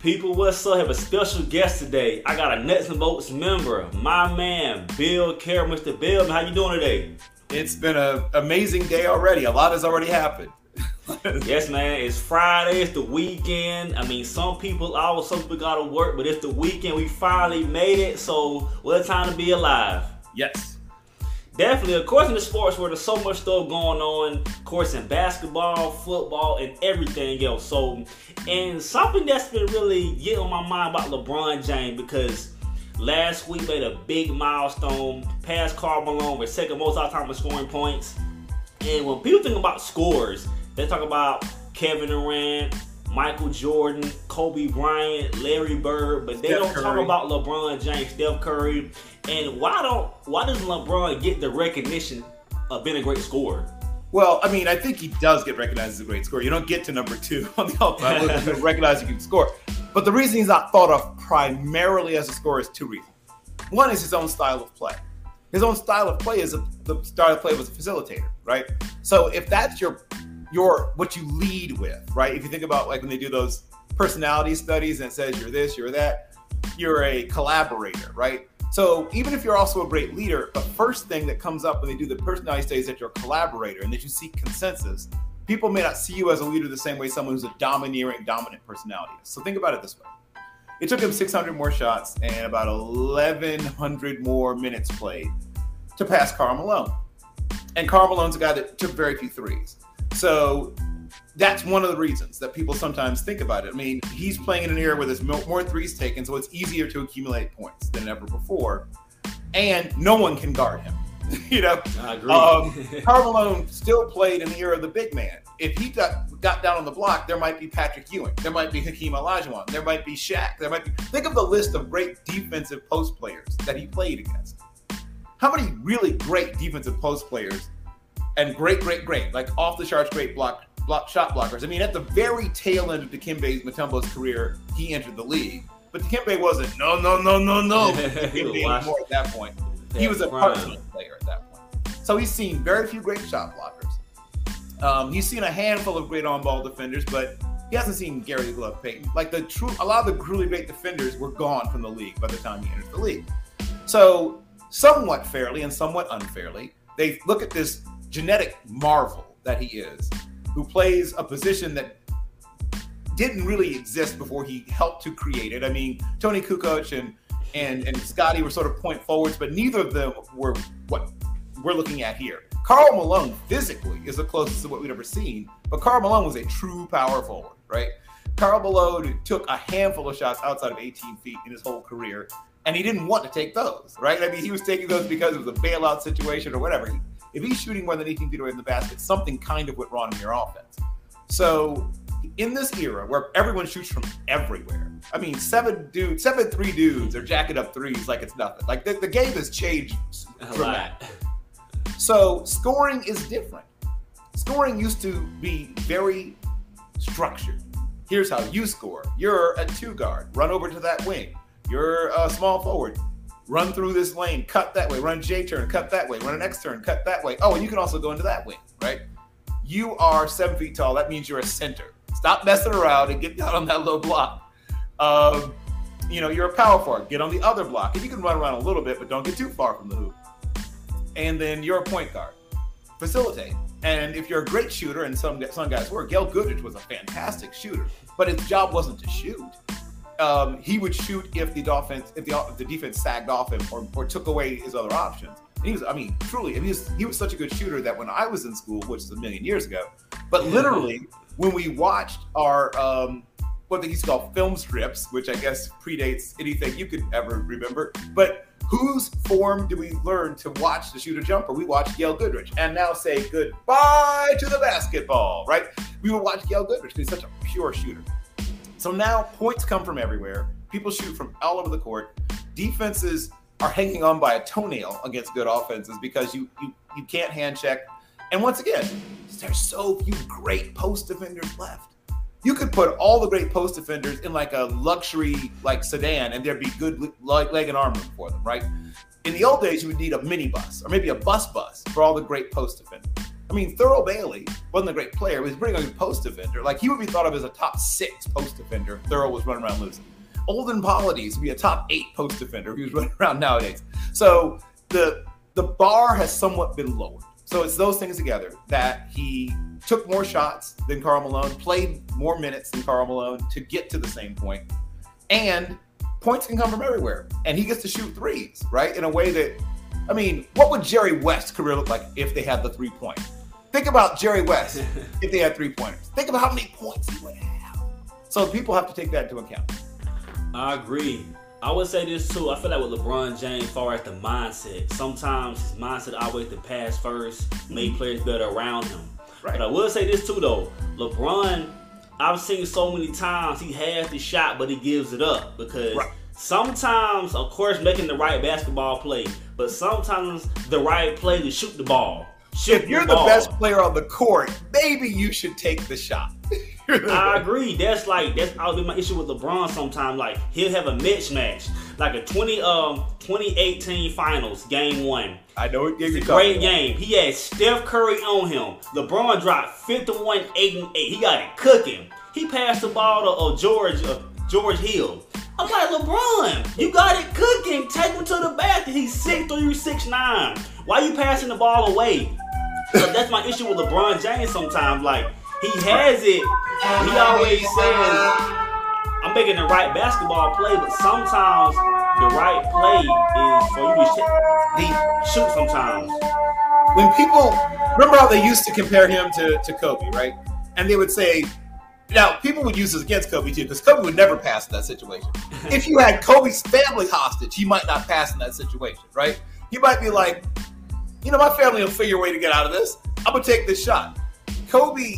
People, what's up? I have a special guest today. I got a Nuts and Bolts member, my man, Bill Carroll. Mr. Bill, how you doing today? It's been an amazing day already. A lot has already happened. yes, man. It's Friday. It's the weekend. I mean, some people, always some people gotta work, but it's the weekend. We finally made it. So, what a time to be alive. Yes. Definitely, of course, in the sports where there's so much stuff going on, of course, in basketball, football, and everything else. So, and something that's been really getting on my mind about LeBron James because last week made a big milestone, passed Karl Malone with second most all-time scoring points. And when people think about scores, they talk about Kevin Durant, Michael Jordan, Kobe Bryant, Larry Bird, but they Steph don't Curry. talk about LeBron James, Steph Curry, and why don't why does LeBron get the recognition of being a great scorer? Well, I mean, I think he does get recognized as a great scorer. You don't get to number two on the all-time list to recognize you can score. But the reason he's not thought of primarily as a scorer is two reasons. One is his own style of play. His own style of play is a, the style of play was a facilitator, right? So if that's your your what you lead with, right? If you think about like when they do those personality studies and it says you're this, you're that, you're a collaborator, right? So even if you're also a great leader, the first thing that comes up when they do the personality studies is that you're a collaborator and that you seek consensus. People may not see you as a leader the same way someone who's a domineering, dominant personality. So think about it this way. It took him 600 more shots and about 1,100 more minutes played to pass Karl Malone. And Karl Malone's a guy that took very few threes. So that's one of the reasons that people sometimes think about it. I mean, he's playing in an era where there's more threes taken, so it's easier to accumulate points than ever before. And no one can guard him. you know, I agree. Um, Malone still played in the era of the big man. If he got, got down on the block, there might be Patrick Ewing, there might be Hakeem Olajuwon, there might be Shaq, there might be. Think of the list of great defensive post players that he played against. How many really great defensive post players and great, great, great, like off the charts, great block, block shot blockers. I mean, at the very tail end of Dikembe Mutombo's career, he entered the league. But Dikembe wasn't no, no, no, no, no. Dikembe anymore at that point. He was a part team player at that point. So he's seen very few great shot blockers. Um, he's seen a handful of great on-ball defenders, but he hasn't seen Gary the Glove Payton. Like the true, a lot of the truly great defenders were gone from the league by the time he entered the league. So, somewhat fairly and somewhat unfairly, they look at this genetic marvel that he is, who plays a position that didn't really exist before he helped to create it. I mean, Toni Kukoc and and and Scottie were sort of point forwards, but neither of them were what we're looking at here. Karl Malone physically is the closest to what we've ever seen, but Karl Malone was a true power forward, right? Karl Malone took a handful of shots outside of 18 feet in his whole career, and he didn't want to take those, right? I mean, he was taking those because it was a bailout situation or whatever. If he's shooting more than 18 feet away from the basket, something kind of went wrong in your offense. So in this era where everyone shoots from everywhere, I mean, seven dudes, seven three dudes are jacking up threes like it's nothing. Like the, the game has changed dramatically. So scoring is different. Scoring used to be very structured. Here's how you score. You're a two guard. Run over to that wing. You're a small forward run through this lane, cut that way, run J turn, cut that way, run an X turn, cut that way. Oh, and you can also go into that wing, right? You are seven feet tall. That means you're a center. Stop messing around and get down on that low block. Um, you know, you're a power forward. Get on the other block. And you can run around a little bit, but don't get too far from the hoop. And then you're a point guard. Facilitate. And if you're a great shooter, and some some guys were, Gail Goodrich was a fantastic shooter, but his job wasn't to shoot um, he would shoot if the offense, if the, if the defense sagged off him or, or took away his other options. And he was, I mean, truly, he was, he was such a good shooter that when I was in school, which is a million years ago, but literally when we watched our, um, what they used to call film strips, which I guess predates anything you could ever remember, but whose form do we learn to watch the shooter jumper? We watch Gail Goodrich and now say goodbye to the basketball, right? We would watch Gail Goodrich because he's such a pure shooter. So now points come from everywhere. People shoot from all over the court. Defenses are hanging on by a toenail against good offenses because you you, you can't hand check. And once again, there's so few great post defenders left. You could put all the great post defenders in like a luxury like sedan, and there'd be good leg and arm room for them, right? In the old days, you would need a minibus or maybe a bus bus for all the great post defenders. I mean, Thurl Bailey wasn't a great player. He was pretty good post defender. Like he would be thought of as a top six post defender. Thurl was running around losing. Olden Polynice would be a top eight post defender. He was running around nowadays. So the the bar has somewhat been lowered. So it's those things together that he took more shots than Karl Malone, played more minutes than Karl Malone to get to the same point, and points can come from everywhere. And he gets to shoot threes, right? In a way that, I mean, what would Jerry West's career look like if they had the three point? Think about Jerry West if they had three pointers. Think about how many points he would have. So people have to take that into account. I agree. I would say this too. I feel like with LeBron James, far as the mindset, sometimes his mindset always to pass first, make players better around him. Right. But I will say this too, though. LeBron, I've seen so many times he has the shot, but he gives it up because Right. sometimes, of course, making the right basketball play, but sometimes the right play to shoot the ball. If you're the ball. best player on the court, maybe you should take the shot. I agree. That's like that's always my issue with LeBron. Sometimes like he'll have a mismatch, like a 20 um 2018 Finals game one. I know game you're talking Great about. game. He had Steph Curry on him. LeBron dropped 51, 8, and 8. He got it cooking. He passed the ball to uh, George uh, George Hill. I'm like, LeBron, you got it cooking. Take him to the basket. He's 6'3", 6'9". Why you passing the ball away? That's my issue with LeBron James sometimes. Like, he has it. He always says, I'm making the right basketball play, but sometimes the right play is for you to sh- The, shoot sometimes. when people remember how they used to compare him to, to Kobe, right? And they would say, now people would use this against Kobe too, because Kobe would never pass in that situation. if you had Kobe's family hostage, he might not pass in that situation, right? He might be like, you know, my family will figure a way to get out of this. I'm gonna take this shot. Kobe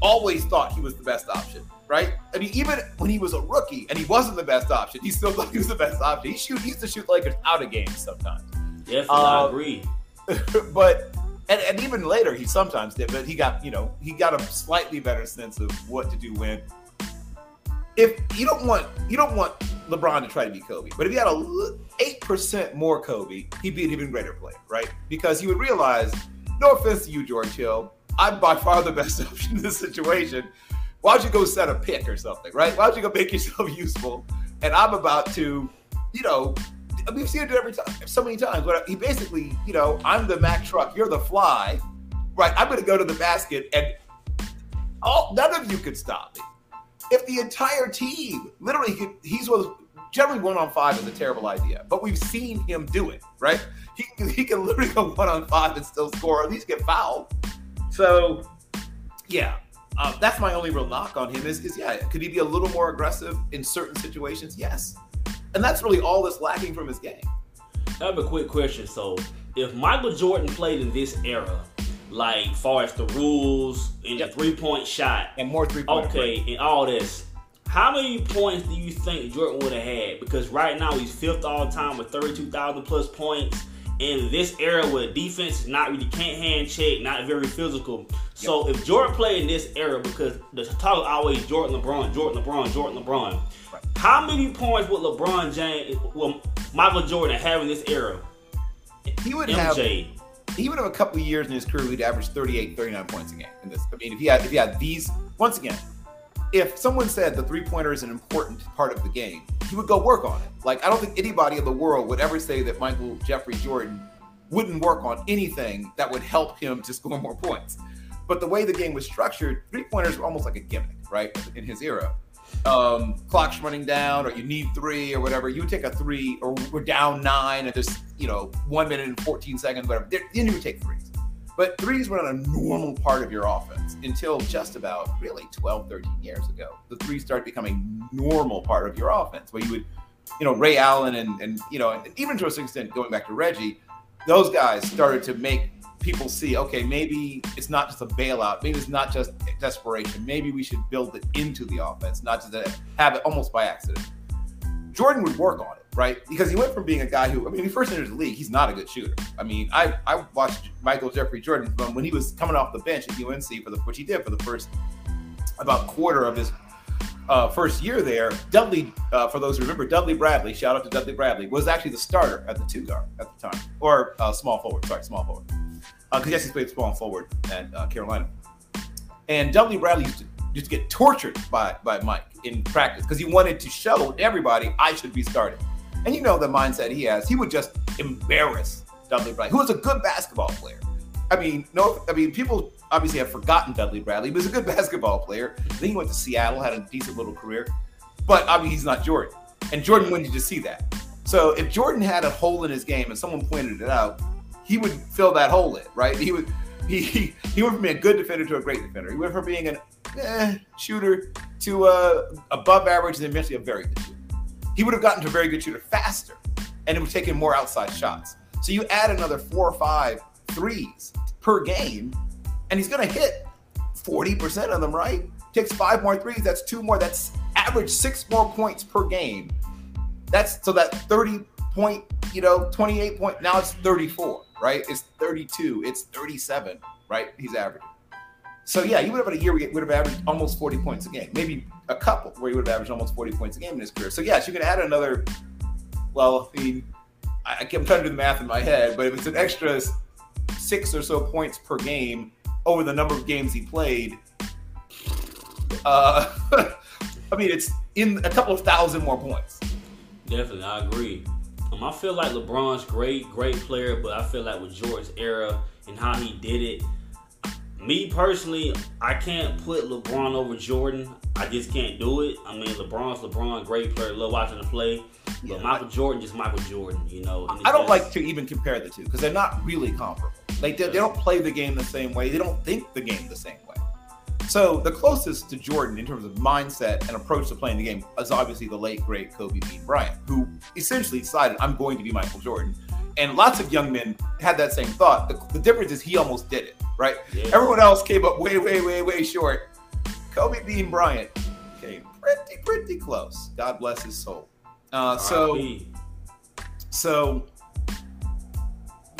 always thought he was the best option, right? I mean, even when he was a rookie and he wasn't the best option, he still thought he was the best option. He shoot, he used to shoot Lakers out of games sometimes Yes, Uh, I agree. but and, and even later he sometimes did, but he got you know he got a slightly better sense of what to do when. If you don't want you don't want LeBron to try to be Kobe, but if you had a eight percent more Kobe, he'd be an even greater player, right? Because he would realize, no offense to you, George Hill, I'm by far the best option in this situation. Why don't you go set a pick or something, right? Why don't you go make yourself useful? And I'm about to, you know, we've seen it every time, so many times. But he basically, you know, I'm the Mack truck, you're the fly, right? I'm going to go to the basket, and all none of you could stop me. If the entire team, literally, he, he's was generally one on five is a terrible idea, but we've seen him do it, right? He he can literally go one on five and still score, or at least get fouled. So, yeah. Uh, that's my only real knock on him is, is yeah, could he be a little more aggressive in certain situations? Yes. And that's really all that's lacking from his game. I have a quick question. So, if Michael Jordan played in this era, like far as the rules and Yep. the three point shot, And more three point okay, and all this, how many points do you think Jordan would have had? Because right now he's fifth all time with 32,000 plus points. In this era where defense is not really can't hand check, not very physical. So if Jordan played in this era, because the talk is always Jordan LeBron, Jordan LeBron, Jordan LeBron. Right. How many points would LeBron James, well, Michael Jordan have in this era? He would have MJ. he would have a couple years in his career he'd average 38, 39 points a game in this. I mean, if he had if he had these once again, if someone said the three pointer is an important part of the game, he would go work on it. Like I don't think anybody in the world would ever say that Michael Jeffrey Jordan wouldn't work on anything that would help him to score more points. But the way the game was structured, three pointers were almost like a gimmick, right? In his era. Um, clock's running down, or you need three, or whatever. You take a three, or we're down nine, and there's, you know, one minute and 14 seconds, whatever. Then you would take threes. But threes were not a normal part of your offense until just about really 12, 13 years ago. The threes started becoming normal part of your offense, where you would, you know, Ray Allen and, and you know, and even to a certain extent, going back to Reggie, those guys started to make people see, okay, maybe it's not just a bailout. Maybe it's not just desperation. Maybe we should build it into the offense, not just have it almost by accident. Jordan would work on it, right? Because he went from being a guy who, I mean, he first entered the league, he's not a good shooter. I mean, I, I watched Michael Jeffrey Jordan from when he was coming off the bench at UNC for the which he did for the first about quarter of his uh, first year there. Dudley, uh, for those who remember, Dudley Bradley, shout out to Dudley Bradley, was actually the starter at the two guard at the time, or uh, small forward. Sorry, small forward. because yes, he's played small forward at uh, Carolina. And Dudley Bradley used to to get tortured by by Mike in practice because he wanted to show everybody I should be starting. And you know the mindset he has. He would just embarrass Dudley Bradley, who was a good basketball player. I mean, no, I mean people obviously have forgotten Dudley Bradley, but he's a good basketball player. Then he went to Seattle, had a decent little career, but obviously he's not Jordan. And Jordan wanted to see that. So if Jordan had a hole in his game and someone pointed it out, he would fill that hole in, right? He would he he, went from being a good defender to a great defender. He went from being an eh, shooter to a above average and eventually a very good. He would have gotten to a very good shooter faster, and it would take him more outside shots. So you add another four or five threes per game, and he's going to hit 40% of them, right? Takes five more threes, that's two more. That's average six more points per game. That's so that 30 point, you know, 28 point, now it's 34, right? It's 32, it's 37, right? He's averaging. So yeah, he would have had a year we would have averaged almost 40 points a game, maybe a couple where he would have averaged almost 40 points a game in his career. So yes, you can add another. Well, I mean, I, I'm trying to do the math in my head, but if it's an extra six or so points per game over the number of games he played, uh, I mean, it's in a couple of thousand more points. Definitely, I agree. Um, I feel like LeBron's great, great player, but I feel like with Jordan's era and how he did it, me personally, I can't put LeBron over Jordan. I just can't do it. I mean, LeBron's LeBron, great player, love watching him play. But yeah, Michael Jordan, just Michael Jordan, you know. I don't just, like to even compare the two because they're not really comparable. Like they, they don't play the game the same way. They don't think the game the same way. So the closest to Jordan in terms of mindset and approach to playing the game is obviously the late great Kobe Bean Bryant, who essentially decided I'm going to be Michael Jordan. And lots of young men had that same thought. The, the difference is he almost did it, right? Yeah. Everyone else came up way, way, way, way short. Kobe Bean Bryant came pretty, pretty close. God bless his soul. Uh, so, so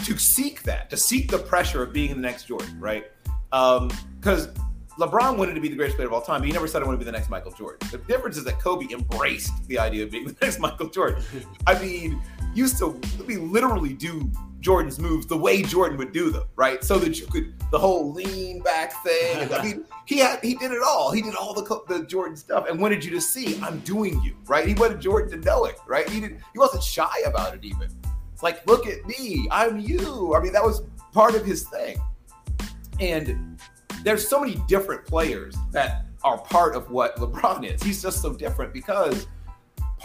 to seek that, to seek the pressure of being the next Jordan, right? Because um, LeBron wanted to be the greatest player of all time, but he never said I want to be the next Michael Jordan. The difference is that Kobe embraced the idea of being the next Michael Jordan. I mean, used to we literally do Jordan's moves the way Jordan would do them, right? So that you could the whole lean back thing. I mean, he had he did it all. He did all the the Jordan stuff and wanted you to see I'm doing you, right? He wanted Jordan to know it, right? He didn't. He wasn't shy about it even. It's like, look at me, I'm you. I mean, that was part of his thing, and there's so many different players that are part of what LeBron is. He's just so different because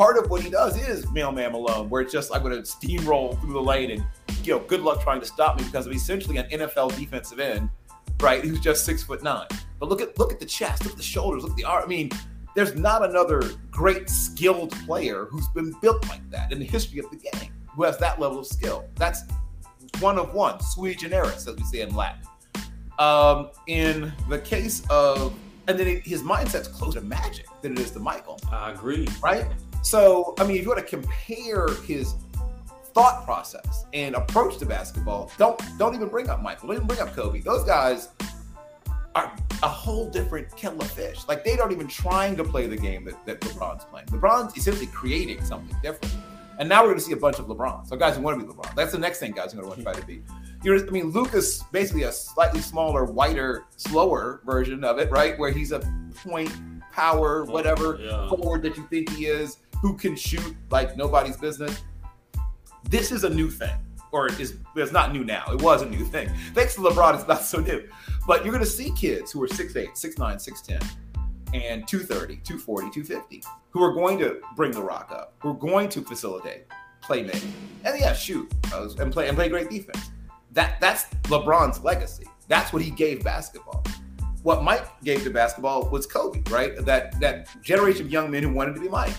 part of what he does is mailman Malone, where it's just I'm going to steamroll through the lane and you know, good luck trying to stop me because I'm essentially an NFL defensive end, right? Who's just six foot nine. But look at look at the chest, look at the shoulders, look at the arm. I mean, there's not another great skilled player who's been built like that in the history of the game who has that level of skill. That's one of one, sui generis, as we say in Latin. Um, in the case of, and then his mindset's closer to Magic than it is to Michael. I agree. Right? So, I mean, if you want to compare his thought process and approach to basketball, don't don't even bring up Michael. Don't even bring up Kobe. Those guys are a whole different kettle of fish. Like they aren't even trying to play the game that, that LeBron's playing. LeBron's essentially creating something different. And now we're going to see a bunch of LeBron. So guys who want to be LeBron. That's the next thing guys are going to want to try to be. You know, I mean, Luka's basically a slightly smaller, whiter, slower version of it, right? Where he's a point power, whatever yeah. forward that you think he is, who can shoot like nobody's business. This is a new thing, or is it's not new now. It was a new thing. Thanks to LeBron, it's not so new. But you're to see kids who are 6'8, 6'9, 6'10, and 230, 240, 250, who are going to bring the rock up, who are going to facilitate, play make, and yeah, shoot, uh, and play and play great defense. That that's LeBron's legacy. That's what he gave basketball. What Mike gave to basketball was Kobe, right? That that generation of young men who wanted to be Mike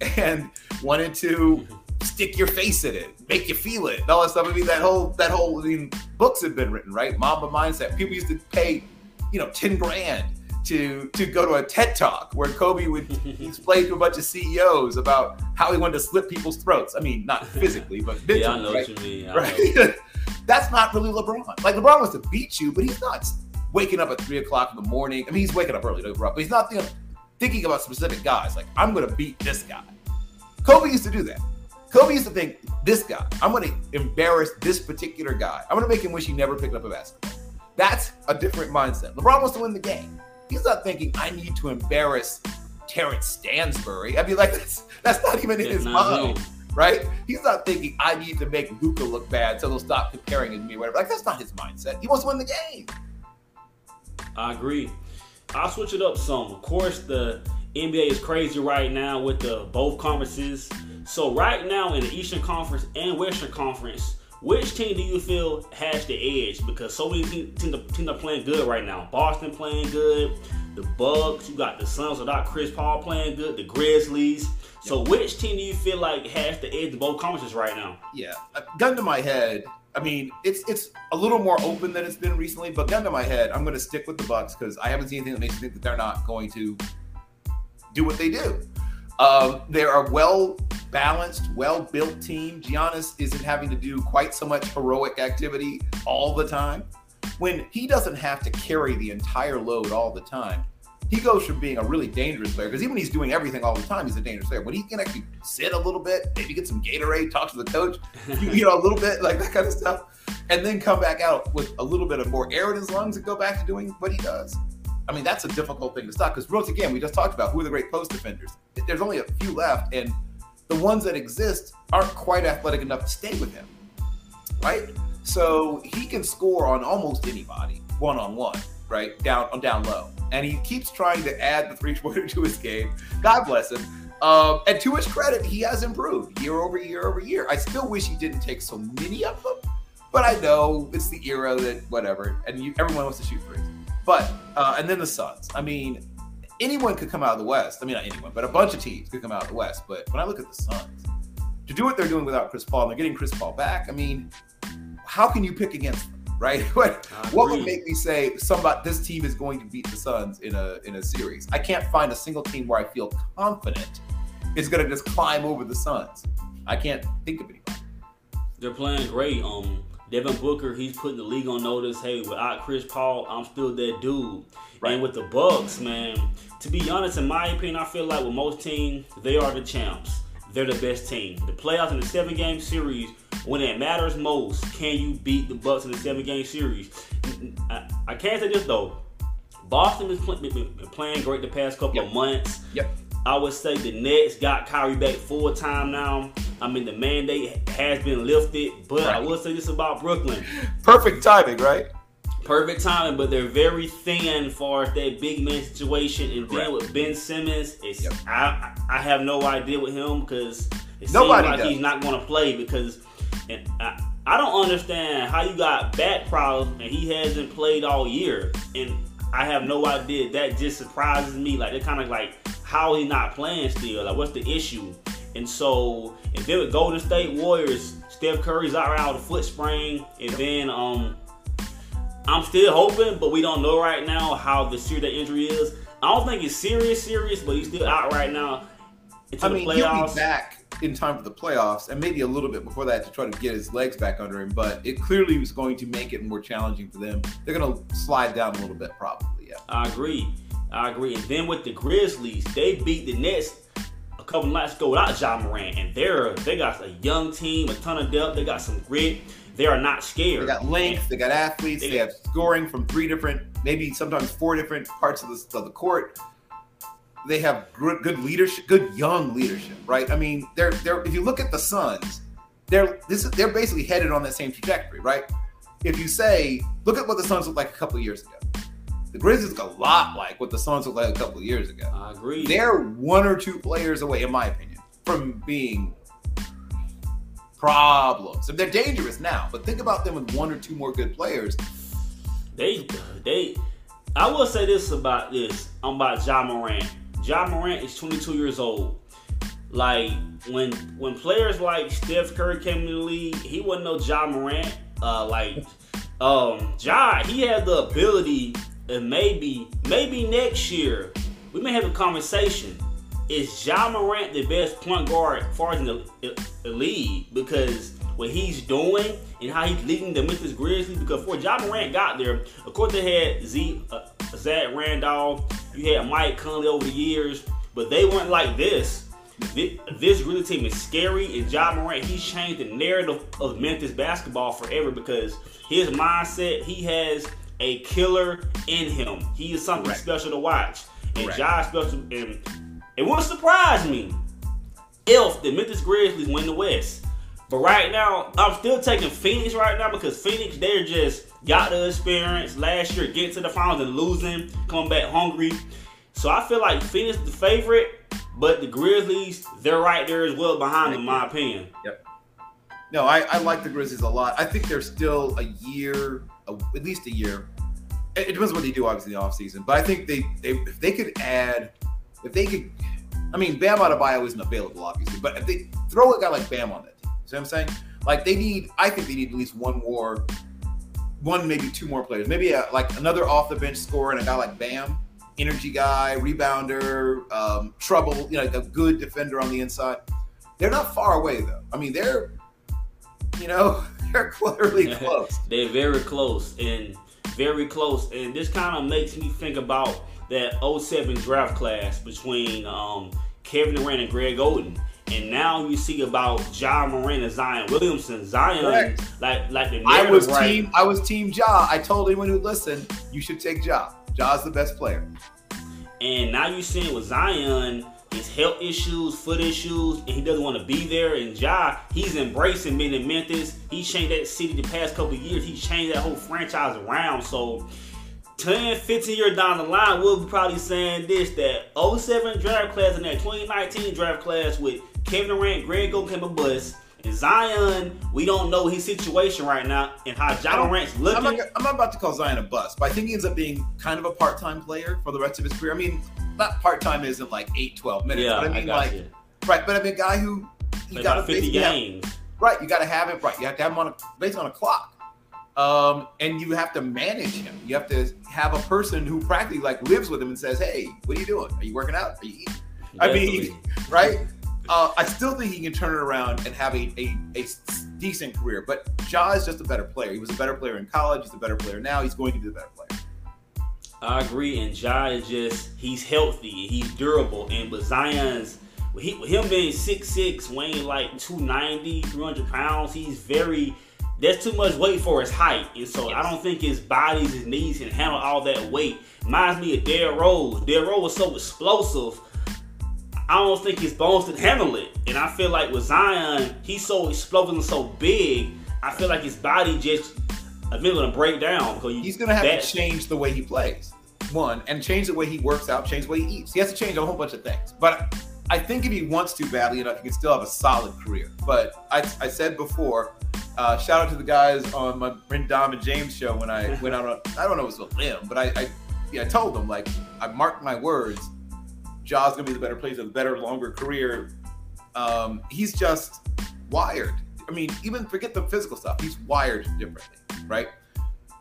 and wanted to stick your face in it, make you feel it, all that stuff. I mean, that whole that whole I mean, books have been written, right? Mamba mindset. People used to pay, you know, ten grand to to go to a TED talk where Kobe would explain to a bunch of CEOs about how he wanted to slit people's throats. I mean, not physically, but mentally, yeah, I know right? what you mean. right? That's not really LeBron. Like LeBron wants to beat you, but he's not waking up at three o'clock in the morning. I mean, he's waking up early, don't but he's not you know, thinking about specific guys. Like I'm going to beat this guy. Kobe used to do that. Kobe used to think, this guy, I'm going to embarrass this particular guy. I'm going to make him wish he never picked up a basketball. That's a different mindset. LeBron wants to win the game. He's not thinking, I need to embarrass Terrence Stansbury. I'd be like, that's, that's not even in his mind. Right? He's not thinking I need to make Luka look bad so they'll stop comparing him to me, whatever. Like that's not his mindset. He wants to win the game. I agree. I'll switch it up some. Of course, the NBA is crazy right now with the both conferences. So right now in the Eastern Conference and Western Conference, which team do you feel has the edge? Because so many teams, teams are playing good right now. Boston playing good. The Bucks, you got the Suns without Chris Paul playing good. The Grizzlies. So which team do you feel like has the edge in both conferences right now? Yeah, gun to my head. I mean, it's it's a little more open than it's been recently, but gun to my head, I'm going to stick with the Bucks because I haven't seen anything that makes me think that they're not going to do what they do. Um, they're a well balanced, well built team. Giannis isn't having to do quite so much heroic activity all the time. When he doesn't have to carry the entire load all the time, he goes from being a really dangerous player because even he's doing everything all the time, he's a dangerous player. When he can actually sit a little bit, maybe get some Gatorade, talk to the coach, you, you know, a little bit like that kind of stuff, and then come back out with a little bit of more air in his lungs and go back to doing what he does. I mean, that's a difficult thing to stop because once again, we just talked about who are the great post defenders. There's only a few left, and the ones that exist aren't quite athletic enough to stay with him, right? So he can score on almost anybody one on one, right? Down on down low, and he keeps trying to add the three pointer to his game. God bless him. Um, and to his credit, he has improved year over year over year. I still wish he didn't take so many of them, but I know it's the era that whatever, and you, everyone wants to shoot threes. But uh, and then the Suns. I mean, anyone could come out of the West. I mean, not anyone, but a bunch of teams could come out of the West. But when I look at the Suns, to do what they're doing without Chris Paul, and they're getting Chris Paul back. I mean, how can you pick against right? what, what would make me say somebody this team is going to beat the Suns in a in a series? I can't find a single team where I feel confident is going to just climb over the Suns. I can't think of anybody. They're playing great. Um, Devin Booker, he's putting the league on notice. Hey, without Chris Paul, I'm still that dude. Right. And with the Bucks, man, to be honest, in my opinion, I feel like with most teams, they are the champs. They're the best team. The playoffs in the seven game series, when it matters most, can you beat the Bucks in the seven game series? I, I can't say this though. Boston has been playing great the past couple yep. of months. Yep. I would say the Nets got Kyrie back full time now. I mean, the mandate has been lifted, but right. I will say this about Brooklyn. Perfect timing, right? Perfect timing, but they're very thin far as that big man situation. And then with Ben Simmons, it's yep. I I have no idea with him because it Nobody seems like does. he's not going to play because and I, I don't understand how you got back problems and he hasn't played all year. And I have no idea. That just surprises me. Like they're kind of like how he not playing still? Like, what's the issue? And so, and then with Golden State Warriors, Steph Curry's out around with a foot sprain, and then um, I'm still hoping, but we don't know right now how the serious that injury is. I don't think it's serious, serious, but he's still out right now. I mean, he'll be back in time for the playoffs, and maybe a little bit before that to try to get his legs back under him. But it clearly was going to make it more challenging for them. They're going to slide down a little bit, probably. Yeah, I agree. I agree. And then with the Grizzlies, they beat the Nets a couple nights ago without Ja Morant, and they're they got a young team, a ton of depth. They got some grit. They are not scared. They got length. They got athletes. They, they have scoring from three different, maybe sometimes four different parts of the, of the court. They have good, good leadership, good young leadership, right? I mean, they're they're. If you look at the Suns, they're this is they're basically headed on that same trajectory, right? If you say, look at what the Suns looked like a couple years ago the Grizzlies look a lot like what the Suns looked like a couple of years ago. I agree. They're one or two players away, in my opinion, from being problems. And they're dangerous now, but think about them with one or two more good players. They, they. I will say this about this. I'm about Ja Morant. Ja Morant is 22 years old. Like when when players like Steph Curry came in the league, he wasn't no Ja Morant. Uh, like um, Ja, he had the ability and maybe, maybe next year, we may have a conversation. Is Ja Morant the best point guard far as in the, the league? Because what he's doing and how he's leading the Memphis Grizzlies. Because before Ja Morant got there, of course they had Z, uh, Zach Randolph, you had Mike Conley over the years, but they weren't like this. this really team is scary, and Ja Morant, he's changed the narrative of Memphis basketball forever because his mindset, he has a killer in him. He is something Correct. special to watch. And Correct. Ja special, and it wouldn't surprise me if the Memphis Grizzlies win the West. But right now, I'm still taking Phoenix right now because Phoenix, they're just got the experience last year, getting to the finals and losing, coming back hungry. So I feel like Phoenix the favorite, but the Grizzlies, they're right there as well behind them, in my opinion. Yep. No, I, I like the Grizzlies a lot. I think they're still a year, at least a year. It, it depends what they do, obviously, in the offseason. But I think they, they if they could add, if they could, I mean, Bam Adebayo isn't available, obviously, but if they throw a guy like Bam on that team, you see what I'm saying? Like they need, I think they need at least one more, one maybe two more players, maybe a, like another off the bench scorer and a guy like Bam energy guy, rebounder, um, trouble, you know, like a good defender on the inside. They're not far away though. I mean, they're, you know, they're clearly close. they're very close and very close. And this kind of makes me think about that 07 draft class between um, Kevin Durant and Greg Oden. And now you see about Ja Morant and Zion Williamson. Zion, Correct. like like the I was right. team I was team Ja. I told anyone who listened, you should take Ja. Ja's the best player. And now you're seeing with Zion, his health issues, foot issues, and he doesn't want to be there. And Ja, he's embracing being in Memphis. He changed that city the past couple years. He changed that whole franchise around. So 10, 15 years down the line, we'll be probably saying this that 07 draft class and that 2019 draft class with Kevin Durant, Greg Go came a bust. And Zion, we don't know his situation right now and how Ja Morant's looking. I'm not, I'm not, about to call Zion a bust, but I think he ends up being kind of a part time player for the rest of his career. I mean, not part time isn't like 8, 12 minutes, yeah, but I mean, I like, you. right, but I mean, a guy who you got to 50 games. Have, right, you got to have him, right, you have to have him on a, based on a clock. Um, and you have to manage him. You have to have a person who practically like lives with him and says, "Hey, what are you doing? Are you working out? Are you eating?" I mean, right? Uh, I still think he can turn it around and have a, a, a decent career. But Ja is just a better player. He was a better player in college. He's a better player now. He's going to be a better player. I agree. And Ja is just, he's healthy. He's durable. And with with him being 6'6, weighing like 290, 300 pounds, he's very, there's too much weight for his height. And so yes. I don't think his body, his knees can handle all that weight. Reminds me of Derrick Rose. Derrick Rose was so explosive I don't think his bones can handle it. And I feel like with Zion, he's so explosive and so big. I feel like his body just eventually gonna break down. Because he's gonna have that, to change the way he plays. One and change the way he works out, change the way he eats. He has to change a whole bunch of things. But I think if he wants to badly enough, he can still have a solid career. But I, I said before, uh, shout out to the guys on my friend Dom and James show when I went out on I don't know if it was a limb, but I, I yeah, I told them like I marked my words Ja's gonna be the better player, the better, longer career. Um, he's just wired. I mean, even forget the physical stuff. He's wired differently, right?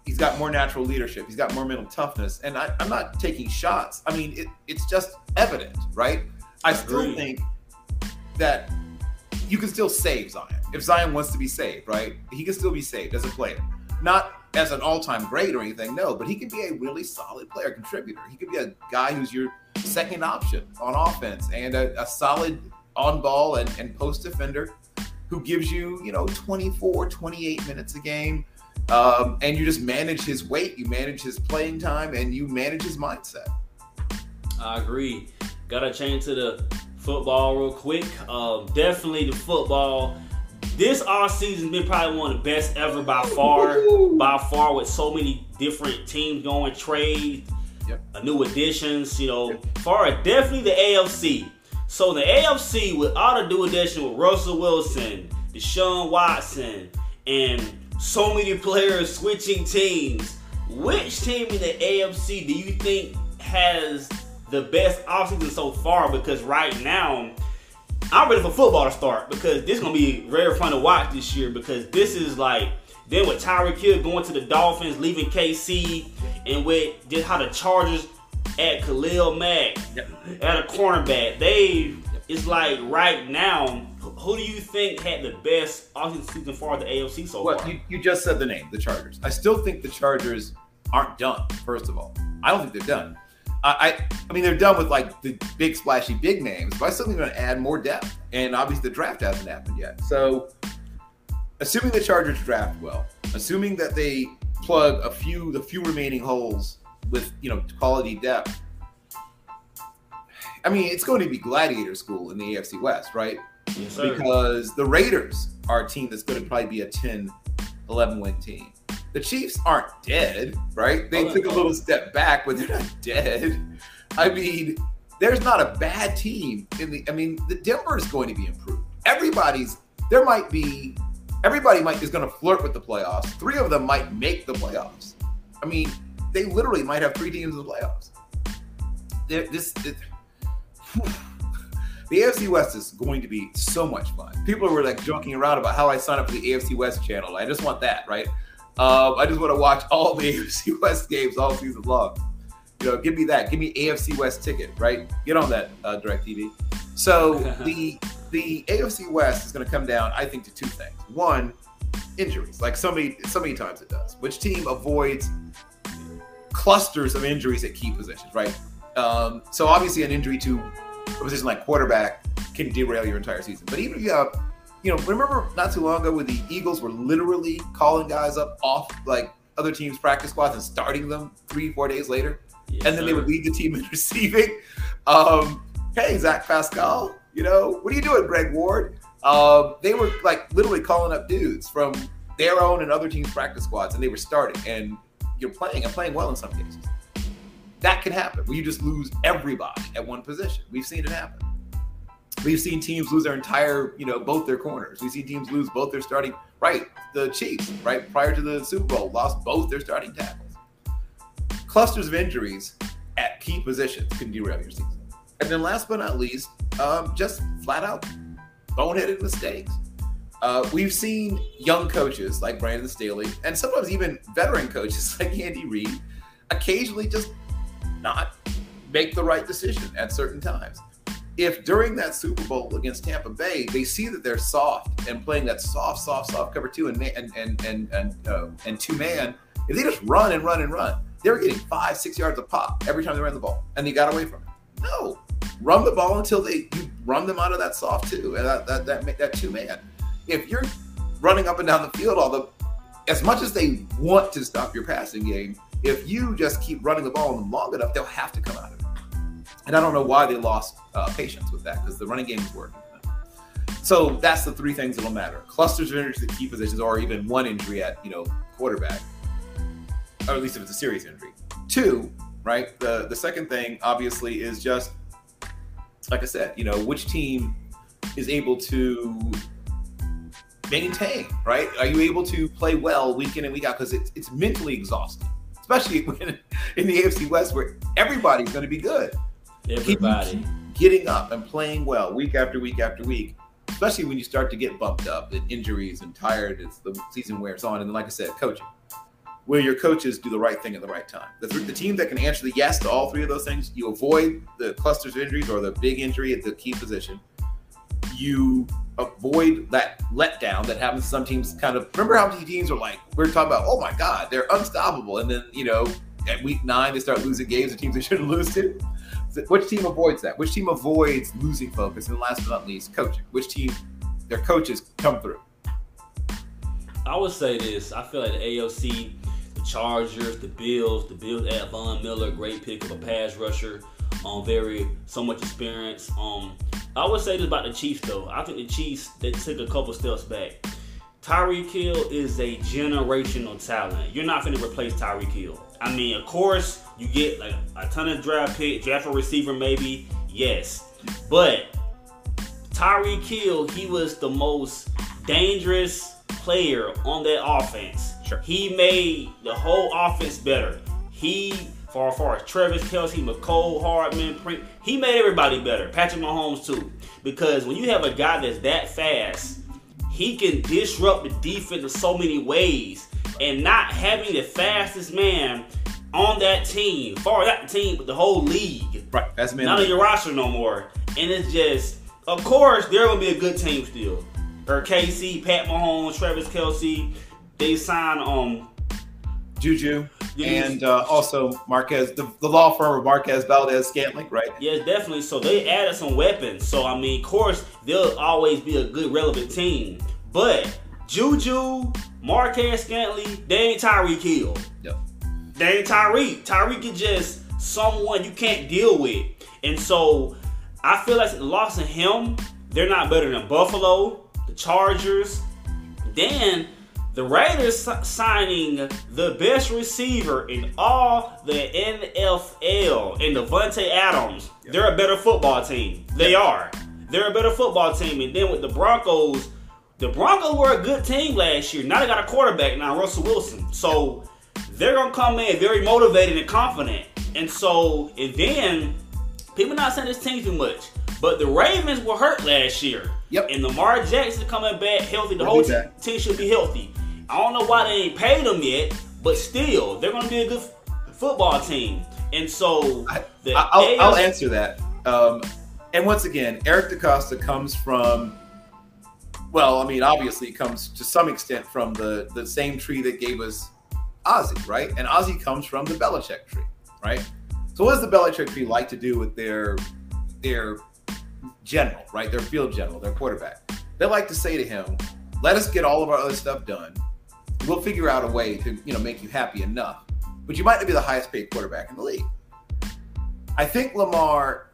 He's got more natural leadership. He's got more mental toughness. And I, am not taking shots. I mean, it, it's just evident, right? I still think that you can still save Zion if Zion wants to be saved, right? He can still be saved as a player, not as an all-time great or anything. No, but he can be a really solid player, contributor. He could be a guy who's your second option on offense and a, a solid on ball and, and post defender who gives you, you know, 24, 28 minutes a game. Um, and you just manage his weight, you manage his playing time, and you manage his mindset. I agree. Got to change to the football real quick. Um, definitely the football. This off season been probably one of the best ever by far. by far, with so many different teams going trades, Yep. New additions, you know, yep. far definitely the AFC. So the AFC with all the new addition with Russell Wilson, Deshaun Watson, and so many players switching teams. Which team in the AFC do you think has the best offseason so far? Because right now, I'm ready for football to start because this is gonna be very fun to watch this year because this is like then with Tyreek Hill going to the Dolphins, leaving KC, and with just how the Chargers at Khalil Mack at a cornerback, they it's like right now. Who do you think had the best offseason season for the AFC so well, far? You, you just said the name, the Chargers. I still think the Chargers aren't done. First of all, I don't think they're done. I, I mean, they're done with like the big splashy big names, but I still think they're going to add more depth. And obviously, the draft hasn't happened yet. So, assuming the Chargers draft well, assuming that they plug a few the few remaining holes with you know quality depth. I mean, it's going to be gladiator school in the AFC West, right? Yes, because the Raiders are a team that's going to probably be a 10, 11 win team. The Chiefs aren't dead, right? They oh, took a little step back, but they're not dead. I mean, there's not a bad team in the. I mean, the Denver is going to be improved. Everybody's there might be everybody might is going to flirt with the playoffs. Three of them might make the playoffs. I mean, they literally might have three teams in the playoffs. They're, this, it, the AFC West is going to be so much fun. People were like joking around about how I signed up for the AFC West channel. I just want that, right? Um, I just want to watch all the AFC West games all season long. You know, give me that. Give me AFC West ticket, right? Get on that, uh, DirecTV. So the the AFC West is going to come down, I think, to two things. One, injuries, like so many so many times it does. Which team avoids clusters of injuries at key positions, right? Um, so obviously, an injury to a position like quarterback can derail your entire season. But even if you have, you know, remember not too long ago when the Eagles were literally calling guys up off like other teams' practice squads and starting them three, four days later, yes, and then sir. they would lead the team in receiving. Um, hey, Zach Pascal, you know, what are you doing, Greg Ward? Um, they were like literally calling up dudes from their own and other teams' practice squads, and they were starting and you're playing and playing well in some cases. That can happen where you just lose everybody at one position. We've seen it happen. We've seen teams lose their entire, you know, both their corners. We've seen teams lose both their starting, right? The Chiefs, right, prior to the Super Bowl, lost both their starting tackles. Clusters of injuries at key positions can derail your season. And then last but not least, um, just flat out boneheaded mistakes. Uh, we've seen young coaches like Brandon Staley, and sometimes even veteran coaches like Andy Reid, occasionally just not make the right decision at certain times. If during that Super Bowl against Tampa Bay, they see that they're soft and playing that soft, soft, soft cover two and and and and and, uh, and two man, if they just run and run and run, they were getting five, six yards of pop every time they ran the ball, and they got away from it. No, run the ball until they you run them out of that soft two and that that that, that two man. If you're running up and down the field all the as much as they want to stop your passing game, if you just keep running the ball on them long enough, they'll have to come out. And I don't know why they lost uh, patience with that because the running game is working. So that's the three things that'll matter: clusters of injuries at key positions, or even one injury at you know quarterback, or at least if it's a serious injury. Two, right? The the second thing obviously is just like I said, you know, which team is able to maintain, right? Are you able to play well week in and week out? Because it's, it's mentally exhausting especially when in the AFC West where everybody's going to be good. Everybody getting up and playing well week after week after week, especially when you start to get bumped up and injuries and tired as the season wears on. And then, like I said, coaching, where your coaches do the right thing at the right time. The, the team that can answer the yes to all three of those things, you avoid the clusters of injuries or the big injury at the key position. You avoid that letdown that happens to some teams. Kind of remember how many teams are like we are talking about. Oh my God, they're unstoppable, and then you know at week nine they start losing games to teams they shouldn't lose to. Which team avoids that? Which team avoids losing focus? And last but not least, coaching. Which team their coaches come through? I would say this. I feel like the AOC, the Chargers, the Bills, the Bills at Von Miller, great pick of a pass rusher, um, very so much experience. Um, I would say this about the Chiefs though. I think the Chiefs they took a couple steps back. Tyreek Hill is a generational talent. You're not going to replace Tyreek Hill. I mean, of course, you get like a ton of draft pick, draft a receiver, maybe, yes. But Tyreek Hill, he was the most dangerous player on that offense. Sure. He made the whole offense better. He far far as Travis Kelce, Mecole Hardman, he made everybody better. Patrick Mahomes too, because when you have a guy that's that fast, he can disrupt the defense in so many ways. And not having the fastest man on that team, far that team, but the whole league, right? That's me. not on your roster no more. And it's just, of course, they're gonna be a good team still. Or KC, Pat Mahomes, Travis Kelce, they sign um Juju, and uh, also Marquez, the, the, law firm of Marquez Valdes-Scantling, right? Yes, definitely. So they added some weapons. So I mean, of course, they'll always be a good relevant team. But Juju, Valdes-Scantling, they ain't Tyreek Hill. They ain't Tyreek. Tyreek is just someone you can't deal with. And so I feel like loss of him, they're not better than Buffalo, the Chargers. Then the Raiders signing the best receiver in all the NFL in Davante Adams. Yep. They're a better football team. They yep. are. They're a better football team. And then with the Broncos, the Broncos were a good team last year. Now they got a quarterback now, Russell Wilson. So they're gonna come in very motivated and confident. And so, and then people not saying this team too much, but the Ravens were hurt last year. Yep. And Lamar Jackson coming back healthy. The whole team, should be healthy. I don't know why they ain't paid them yet, but still, they're going to be a good f- football team. And so, I, will I'll answer that. Um, and once again, Eric DeCosta comes from, well, I mean, obviously, it comes to some extent from the the same tree that gave us Ozzie, right? And Ozzie comes from the Belichick tree, right? So, what does the Belichick tree like to do with their their general, right? Their field general, their quarterback. They like to say to him, "Let us get all of our other stuff done we'll figure out a way to you know make you happy enough. But you might not be the highest paid quarterback in the league. I think Lamar.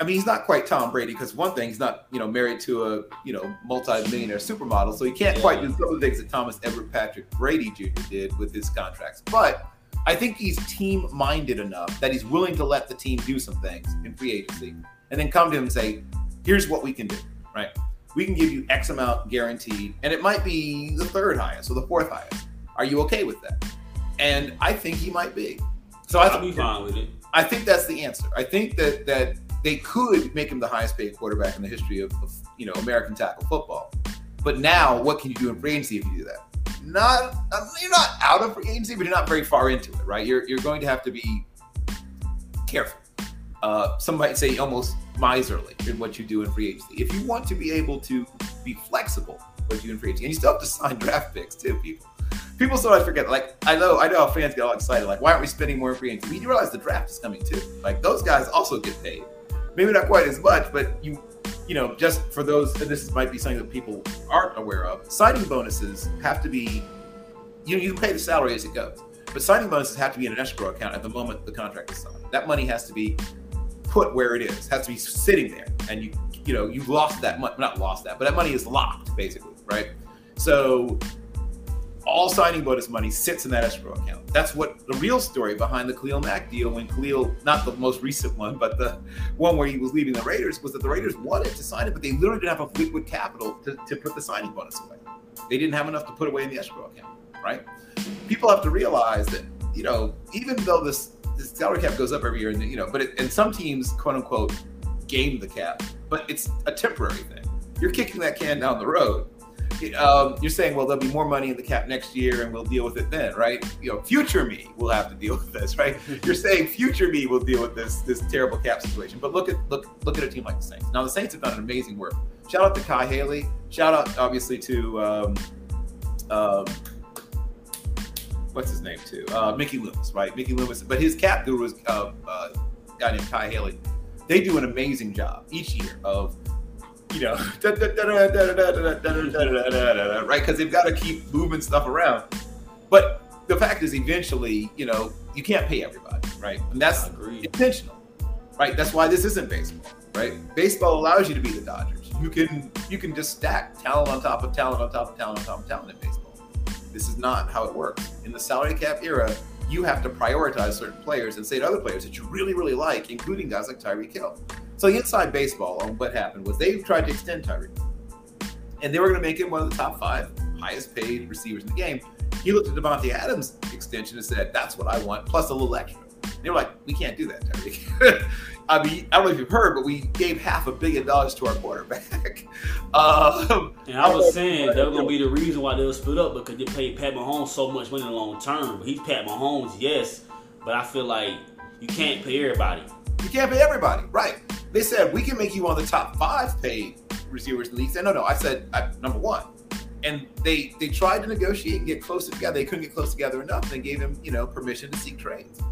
I mean, he's not quite Tom Brady because one thing, he's not you know married to a you know multi-millionaire supermodel, so he can't yeah. quite do some of the things that Thomas Everett Patrick Brady Jr. did with his contracts. But I think he's team-minded enough that he's willing to let the team do some things in free agency, and then come to him and say, "Here's what we can do." Right? we can give you X amount guaranteed, and it might be the third highest or the fourth highest. Are you okay with that? And I think he might be. So I will be fine with it. I think that's the answer. I think that that they could make him the highest paid quarterback in the history of, of you know American tackle football. But now, what can you do in free agency if you do that? Not you're not out of free agency, but you're not very far into it, right? You're you're going to have to be careful. Uh, some might say almost miserly in what you do in free agency. If you want to be able to be flexible what you do in free agency, and you still have to sign draft picks too, people. People sometimes forget. Like I know, I know how fans get all excited. Like, why aren't we spending more in free agency? I mean, you realize the draft is coming too. Like those guys also get paid. Maybe not quite as much, but you, you know, just for those. and this might be something that people aren't aware of. Signing bonuses have to be. You know, you pay the salary as it goes, but signing bonuses have to be in an escrow account at the moment the contract is signed. That money has to be put where it is. Has to be sitting there, and you you know you've lost that money. Not lost that, but that money is locked basically, right? So all signing bonus money sits in that escrow account. That's what the real story behind the Khalil Mack deal when Khalil, not the most recent one, but the one where he was leaving the Raiders, was that the Raiders wanted to sign it, but they literally didn't have a liquid capital to, to put the signing bonus away. They didn't have enough to put away in the escrow account, right? People have to realize that, you know, even though this the salary cap goes up every year, and you know, but it, and some teams, quote unquote, game the cap, but it's a temporary thing. You're kicking that can down the road. Um, you're saying, well, there'll be more money in the cap next year, and we'll deal with it then, right? You know, future me will have to deal with this, right? you're saying future me will deal with this this terrible cap situation. But look at look look at a team like the Saints. Now, the Saints have done an amazing work. Shout out to Khai Harley. Shout out, obviously, to um, um, what's his name too? Uh, Mickey Loomis, right? Mickey Loomis, but his cap guru is uh, uh, a guy named Khai Harley. They do an amazing job each year of you know, right? Because they've got to keep moving stuff around. But the fact is, eventually, you know, you can't pay everybody, right? And that's intentional, right? That's why this isn't baseball, right? Baseball allows you to be the Dodgers. You can you can just stack talent on top of talent on top of talent on top of talent in baseball. This is not how it works. In the salary cap era, you have to prioritize certain players and say to other players that you really, really like, including guys like Tyreek Hill. So inside baseball, on what happened was they tried to extend Tyreek, and they were going to make him one of the top five highest paid receivers in the game. He looked at Davante Adams' extension and said, "That's what I want, plus a little extra." They were like, "We can't do that, Tyreek." I mean, I don't know if you've heard, but we gave half a billion dollars to our quarterback. um, and I was saying that was gonna be the reason why they were split up because they paid Pat Mahomes so much money in the long term. But he's Pat Mahomes, yes, but I feel like you can't pay everybody. You can't pay everybody, right? They said we can make you one of the top five paid receivers in the league. Said, no, no. I said I, number one, and they they tried to negotiate and get closer together. They couldn't get close together enough. They gave him, you know, permission to seek trades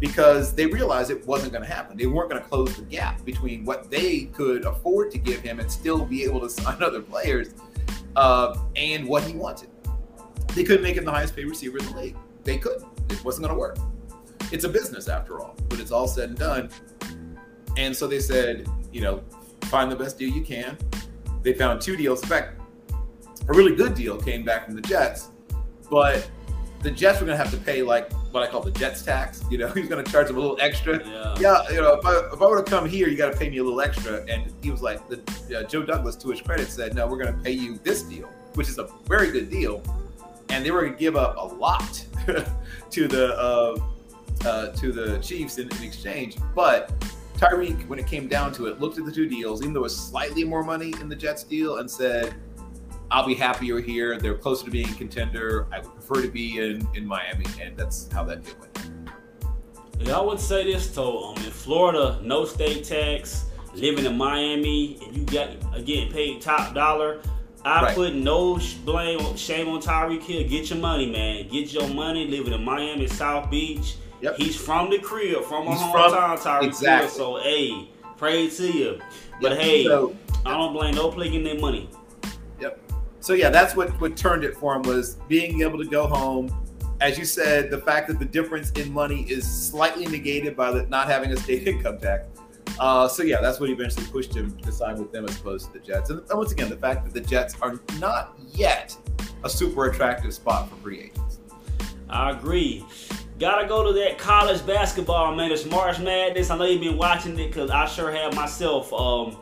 because they realized it wasn't going to happen. They weren't going to close the gap between what they could afford to give him and still be able to sign other players uh, and what he wanted. They couldn't make him the highest paid receiver in the league. They couldn't. It wasn't going to work. It's a business after all, but it's all said and done. And so they said, you know, find the best deal you can. They found two deals. In fact, a really good deal came back from the Jets, but the Jets were going to have to pay like what I call the Jets tax. You know, he's going to charge them a little extra. Yeah. Yeah, you know, if I, if I were to come here, you got to pay me a little extra. And he was like, the, uh, Joe Douglas, to his credit, said, no, we're going to pay you this deal, which is a very good deal. And they were going to give up a lot to the uh, uh, to the Chiefs in, in exchange. But Tyreek, when it came down to it, looked at the two deals, even though it was slightly more money in the Jets deal, and said, I'll be happier here. They're closer to being a contender. I would prefer to be in, in Miami. And that's how that deal went. Yeah, I would say this though. Um, in Florida, no state tax. Living in Miami, and you got getting paid top dollar. I Right. put no blame, shame on Tyreek Hill. Get your money, man. Get your money. Living in Miami, South Beach. Yep. He's from the crib, from a He's from- hometown, Tyreek exactly. Hill. So, hey, praise to you. But Yep. hey, So- I don't blame no play getting their money. Yep. So yeah, that's what what turned it for him was being able to go home. As you said, the fact that the difference in money is slightly negated by the not having a state income tax. Uh, so yeah, that's what eventually pushed him to sign with them as opposed to the Jets. And, and once again, the fact that the Jets are not yet a super attractive spot for free agents. I agree. Gotta go to that college basketball, man. It's March Madness. I know you've been watching it because I sure have myself. Um,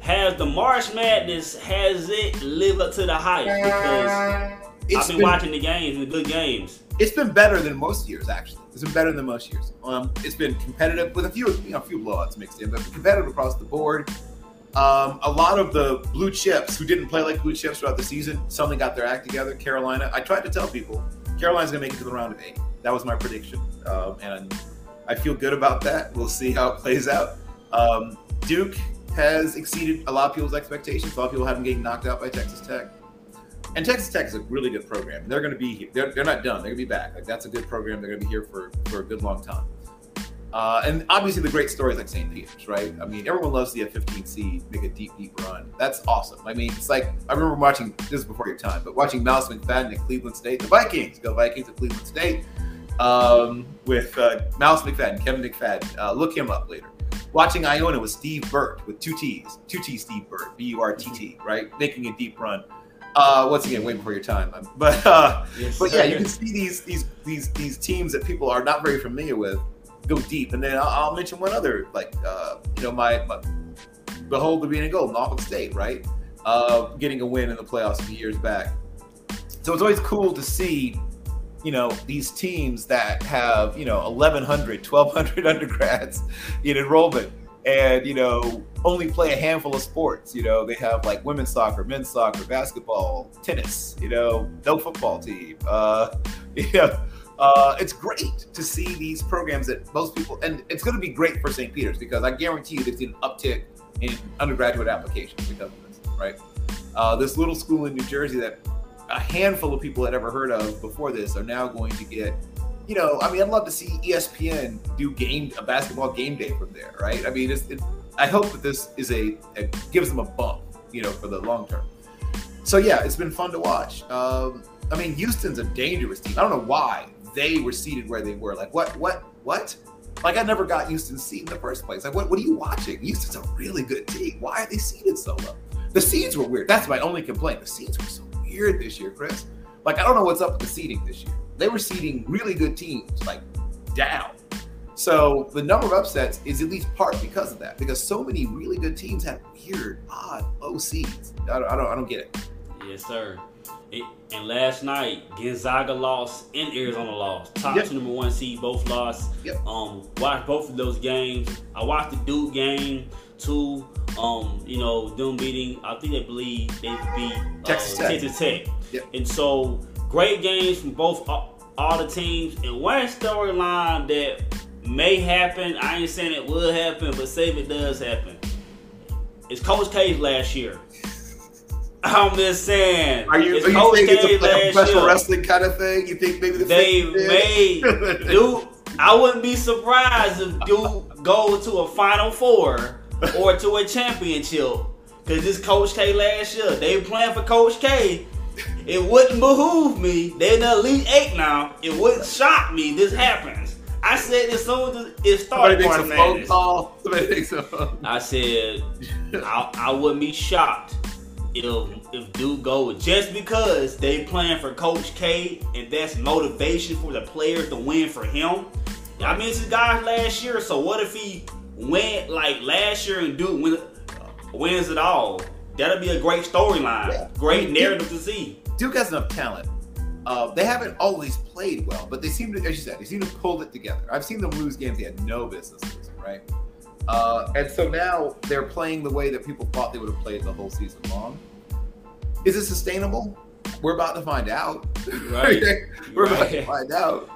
has the March Madness has it lived up to the hype? Because It's I've been, watching the games, the good games. it's been better than most years actually. It's been better than most years. Um, it's been competitive with a few you know a few blowouts mixed in, but competitive across the board. Um, a lot of the blue chips who didn't play like blue chips throughout the season suddenly got their act together. Carolina, I tried to tell people Carolina's going to make it to the round of eight. That was my prediction, um, and I feel good about that. We'll see how it plays out. Um, Duke has exceeded a lot of people's expectations. A lot of people have them getting knocked out by Texas Tech. And Texas Tech is a really good program. They're going to be here. They're, they're not done. They're going to be back. Like that's a good program. They're going to be here for, for a good long time. Uh, and obviously the great stories like St. Peter's, right? I mean, everyone loves to a 15 seed make a deep, deep run. That's awesome. I mean, it's like I remember watching this is before your time, but watching Mouse McFadden at Cleveland State, the Vikings go Vikings at Cleveland State um, with uh, Mouse McFadden, Kevin McFadden. Uh, look him up later. Watching Iona with Steve Burtt with two T's, two T Steve Burtt, B U R T T, right? Making a deep run. Uh, once again, way before your time, Um, but uh, Yes, but yeah, you can see these these these these teams that people are not very familiar with go deep. And then I'll, I'll mention one other, like uh, you know, my, my behold the being gold, Norfolk State, right? Uh, getting a win in the playoffs a few years back. So it's always cool to see, you know, these teams that have you know 1,100, 1,200 undergrads in enrollment. And you know, only play a handful of sports. You know, they have like women's soccer, men's soccer, basketball, tennis. You know, no football team. Uh, you know, uh, it's great to see these programs that most people, and it's going to be great for St. Peter's because I guarantee you there's an uptick in undergraduate applications because of this, right? Uh, this little school in New Jersey that a handful of people had ever heard of before this are now going to get, you know, I mean, I'd love to see ESPN do game a basketball game day from there, right? I mean, it's, it, I hope that this is a, gives them a bump, you know, for the long term. So yeah, it's been fun to watch. Um, I mean, Houston's a dangerous team. I don't know why they were seated where they were. Like, what, what, what? Like, I never got Houston's seat in the first place. Like, what, what are you watching? Houston's a really good team. Why are they seated so low? The seeds were weird. That's my only complaint. The seeds were so weird this year, Chris. Like, I don't know what's up with the seeding this year. They were seeding really good teams, like down. So the number of upsets is at least part because of that. Because so many really good teams have weird, odd low seeds. I don't, I don't, I don't get it. Yes, sir. It, and last night, Gonzaga lost and Arizona lost. Top Yep. two number one seed both lost. Yep. Um, watched both of those games. I watched the Duke game too. Um, you know, them beating. I think they believe they beat uh, Texas Tech. Texas Tech. Yep. And so great games from both all, all the teams. And one storyline that may happen. I ain't saying it will happen, but say if it does happen. It's Coach K's last year. I'm just saying. Are you, are you saying it's K a, like a professional year. wrestling kind of thing? You think maybe the They made Duke. I wouldn't be surprised if Duke go to a Final Four or to a championship. Cause this Coach K last year, they playing for Coach K. It wouldn't behoove me. They're in the Elite Eight now. It wouldn't shock me. This happens. I said as soon as it Somebody started, makes a phone call. Somebody makes a phone. I said I, I wouldn't be shocked if if Duke go just because they playing for Coach K and that's motivation for the players to win for him. I mean, it's his guys last year, so what if he went like last year and Duke win, wins it all? That'll be a great storyline, Yeah. great narrative to see. Duke has enough talent. Uh, they haven't always played well, but they seem to, as you said, they seem to pull it together. I've seen them lose games they had no business losing, right? Uh, and so now they're playing the way that people thought they would have played the whole season long. Is it sustainable? We're about to find out. Right. We're about to find out.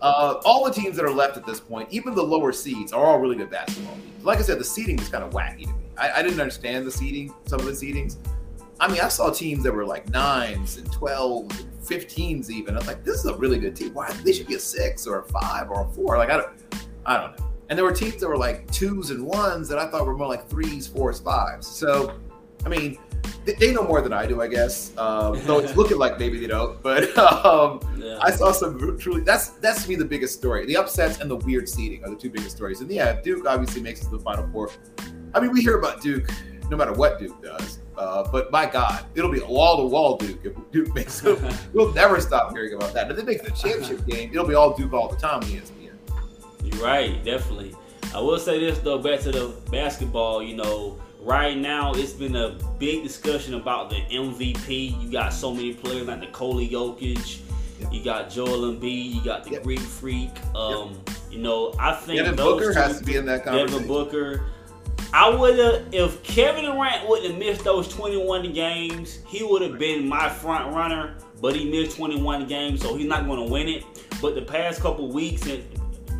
Uh, all the teams that are left at this point, even the lower seeds, are all really good basketball teams. Like I said, the seeding is kind of wacky to me. I, I didn't understand the seeding, some of the seedings. I mean, I saw teams that were like nines and 12s and 15s even. I was like, this is a really good team. Why they should be a six or a five or a four? Like I don't, I don't know. And there were teams that were like twos and ones that I thought were more like threes, fours, fives. So, I mean, they, know more than I do, I guess. Um, though it's looking like maybe they don't. But um, Yeah. I saw some truly. That's that's to me the biggest story. The upsets and the weird seeding are the two biggest stories. And yeah, Duke obviously makes it to the Final Four. I mean, we hear about Duke no matter what Duke does. Uh, but my God, it'll be wall to wall Duke if Duke makes it. we'll never stop hearing about that. If they make the championship game, it'll be all Duke all the time on ESPN. You're right, definitely. I will say this though, back to the basketball, you know, right now it's been a big discussion about the MVP. You got so many players like Nikola Jokic, Yep. you got Joel Embiid, you got the Yep. Greek Freak. Um, you know, I think Devin those Booker two- has to be in that conversation. Devin Booker. I would have if Kevin Durant wouldn't have missed those 21 games, he would have been my front runner. But he missed 21 games, so he's not going to win it. But the past couple weeks, and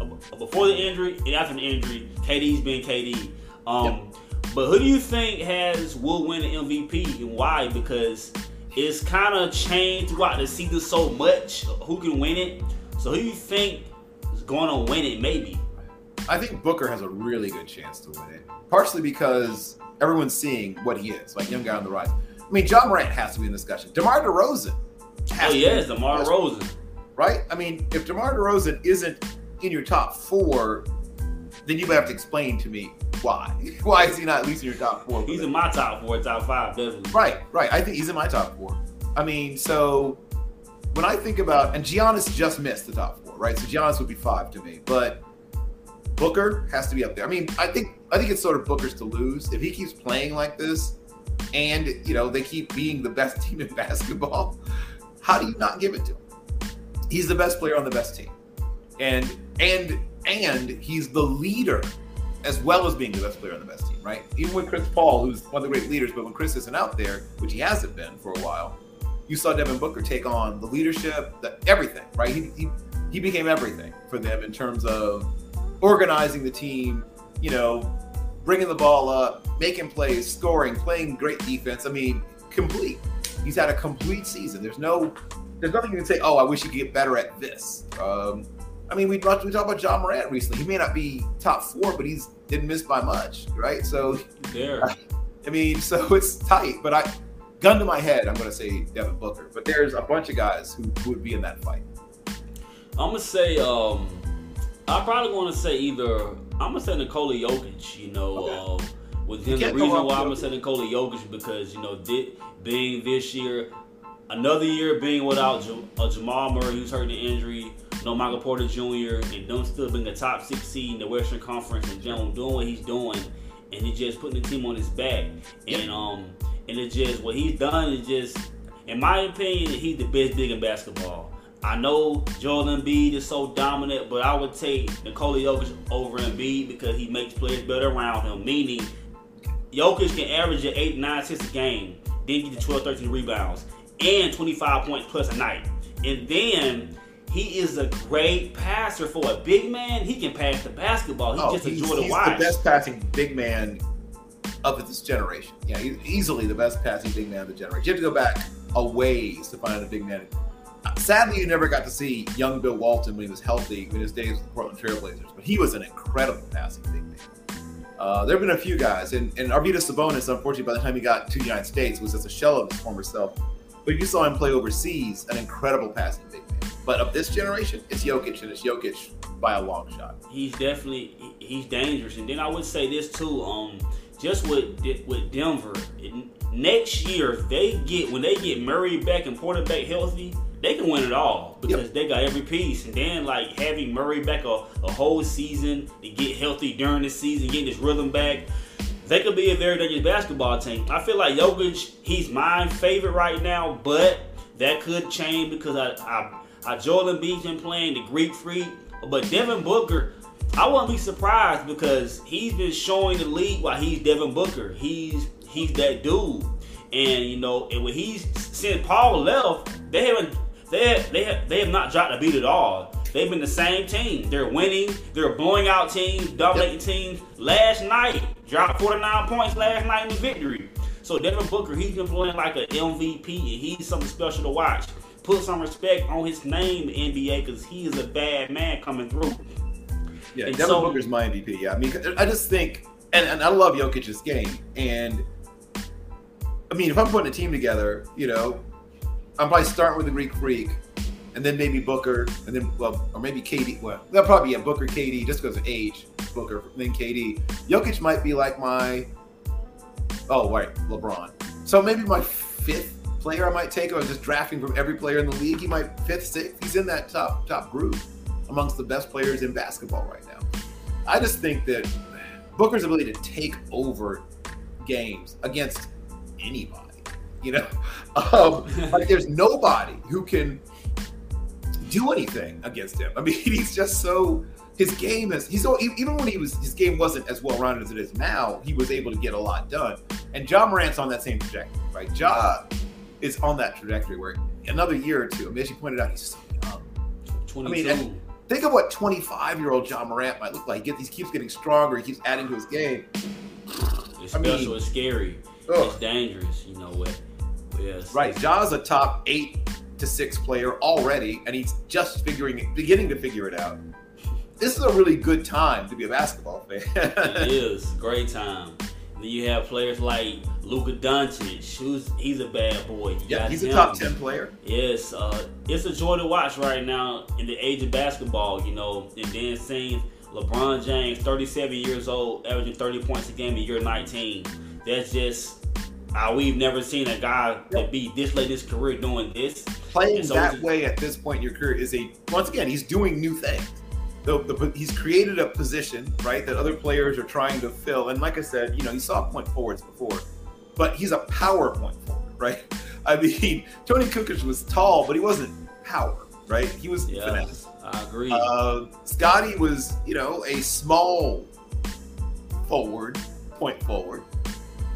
uh, before the injury and after the injury, KD's been KD. Um, But who do you think has will win the MVP and why? Because it's kind of changed throughout the season so much. Who can win it? So who do you think is going to win it? Maybe. I think Booker has a really good chance to win it, partially because everyone's seeing what he is, like young guy on the rise. I mean, Ja Morant has to be in the discussion. DeMar DeRozan. has Oh yes. DeMar Yes. Rosen. right? I mean, if DeMar DeRozan isn't in your top four, then you have to explain to me why. Why is he not at least in your top four? He's in my top four, top five, definitely. right, right. I think he's in my top four. I mean, so when I think about and Giannis just missed the top four, right? So Giannis would be five to me, but Booker has to be up there. I mean, I think I think it's sort of Booker's to lose if he keeps playing like this, and you know they keep being the best team in basketball. How do you not give it to him? He's the best player on the best team, and and and he's the leader as well as being the best player on the best team, right? Even with Chris Paul, who's one of the great leaders, but when Chris isn't out there, which he hasn't been for a while, you saw Devin Booker take on the leadership, the, everything, right? He, he he became everything for them in terms of organizing the team, you know, bringing the ball up, making plays, scoring, playing great defense. I mean, complete. He's had a complete season. There's no, there's nothing you can say. Oh, I wish he could get better at this. Um, I mean, we talked we talked about Ja Morant recently. He may not be top four, but he's didn't miss by much, right? So, There. I mean, so it's tight. But I, gun to my head, I'm going to say Devin Booker. But there's a bunch of guys who, who would be in that fight. I'm gonna say um I'm probably gonna say either I'm gonna say Nikola Jokic, you know, Okay. uh, with him the reason why I'm gonna say Nikola Jokic because you know being this year another year being without Jam- uh, Jamal Murray who's hurting the injury, no Michael Porter Jr. and them still being the top six seed in the Western Conference and Jalen doing what he's doing and he's just putting the team on his back and um and it's just what he's done is just in my opinion he's the best big in basketball. I know Joel Embiid is so dominant, but I would take Nikola Jokic over Embiid because he makes players better around him. Meaning, Jokic can average at 8, 9 assists a game, then get to 12, 13 rebounds, and 25 points plus a night. And then he is a great passer for a big man. He can pass the basketball. He's Oh, just a he's, joy to he's watch. the best passing big man of this generation. Yeah, he's easily the best passing big man of the generation. You have to go back a ways to find a big man. Sadly, you never got to see young Bill Walton when he was healthy in his days with the Portland Trailblazers, but he was an incredible passing big man. Uh, there have been a few guys, and, and Arvydas Sabonis, unfortunately, by the time he got to the United States, was just a shell of his former self. But you saw him play overseas, an incredible passing big man. But of this generation, it's Jokic, and it's Jokic by a long shot. He's definitely he's dangerous. And then I would say this too. Um, just with with Denver, next year they get when they get Murray back and Porter back healthy, they can win it all because yep. they got every piece. And then like having Murray back a, a whole season to get healthy during the season, getting his rhythm back, they could be a very dangerous basketball team. I feel like Jokic, he's my favorite right now, but that could change because I I, I Joel Embiid's been playing the Greek freak, but Devin Booker. I wouldn't be surprised because he's been showing the league why he's Devin Booker. He's he's that dude. And you know, and when he's since Paul left, they haven't they have, they have, they have not dropped a beat at all. They've been the same team. They're winning. They're blowing out teams, dominating yep. teams. Last night, dropped 49 points last night in the victory. So Devin Booker, he's been playing like an MVP, and he's something special to watch. Put some respect on his name, NBA, because he is a bad man coming through. Yeah, and Devin so, Booker's my MVP. Yeah, I mean, I just think, and, and I love Jokic's game, and I mean, if I'm putting a team together, you know, I'm probably starting with the Greek Freak, and then maybe Booker, and then well, or maybe KD. Well, that'll probably be a Booker, KD, just because of age. Booker, then KD. Jokic might be like my, oh right, LeBron. So maybe my fifth player I might take. I was just drafting from every player in the league. He might fifth, sixth. He's in that top top group amongst the best players in basketball right now. I just think that Booker's ability to take over games against anybody. You know, um, like there's nobody who can do anything against him. I mean, he's just so his game is he's so even when he was his game wasn't as well rounded as it is now, he was able to get a lot done. And Ja Morant's on that same trajectory, right? Ja is on that trajectory where another year or two, I mean, as you pointed out, he's so young. 22. I mean, think of what 25 year old Ja Morant might look like. He, gets, he keeps getting stronger. He keeps adding to his game. It's I special. Mean, it's scary. Ugh. It's dangerous. You know what? Yes. Right. Ja's a top eight to six player already, and he's just figuring, beginning to figure it out. This is a really good time to be a basketball fan. it is great time. Then you have players like Luka Doncic, who's he's a bad boy. You yeah, he's him. a top ten player. Yes, uh, it's a joy to watch right now in the age of basketball. You know, and then seeing LeBron James, 37 years old, averaging 30 points a game in year 19. That's just uh, we've never seen a guy that be this late in his career doing this. Playing so that way at this point in your career is a once again he's doing new things. The, the, he's created a position right that other players are trying to fill, and like I said, you know, he saw point forwards before, but he's a power point forward, right? I mean, Toni Kukoc was tall, but he wasn't power, right? He was yeah, finesse. I agree. Uh, Scottie was, you know, a small forward, point forward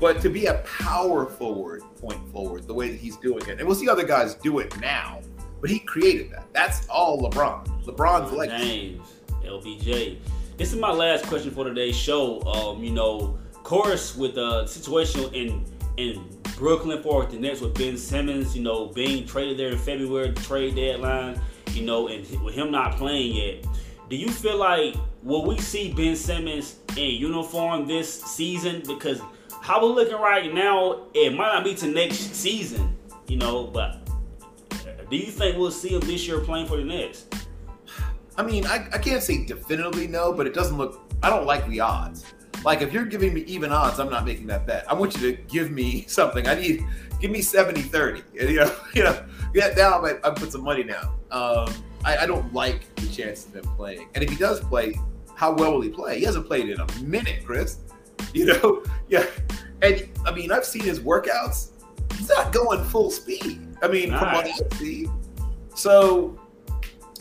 but to be a power forward, point forward, the way that he's doing it, and we'll see other guys do it now, but he created that. That's all LeBron. LeBron's legacy. LBJ. This is my last question for today's show. Um, you know, course, with the situation in in Brooklyn for the Nets with Ben Simmons, you know, being traded there in February, the trade deadline, you know, and with him not playing yet, do you feel like will we see Ben Simmons in uniform this season? Because how we're looking right now, it might not be to next season, you know, but do you think we'll see him this year playing for the Nets? I mean, I, I can't say definitively no, but it doesn't look, I don't like the odds. Like, if you're giving me even odds, I'm not making that bet. I want you to give me something. I need, give me 70 30. You know, you know, yeah, now I, I put some money down. Um, I, I don't like the chances of him playing. And if he does play, how well will he play? He hasn't played in a minute, Chris. You know, yeah. And I mean, I've seen his workouts. He's not going full speed. I mean, nice. from what I see. So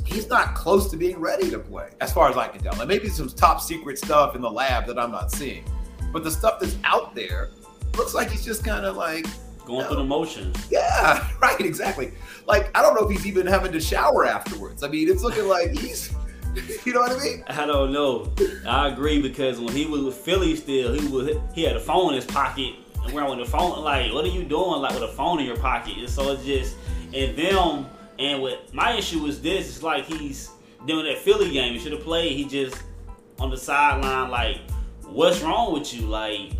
he's not close to being ready to play, as far as I can tell. Like maybe some top secret stuff in the lab that I'm not seeing. But the stuff that's out there looks like he's just kind of like going you know, through the motions. Yeah, right, exactly. Like I don't know if he's even having to shower afterwards. I mean, it's looking like he's you know what I mean? I don't know. I agree because when he was with Philly, still he was he had a phone in his pocket and wearing the phone. Like, what are you doing? Like with a phone in your pocket? And so it's just and them. And what my issue is this: it's like he's doing that Philly game. He should have played. He just on the sideline. Like, what's wrong with you? Like,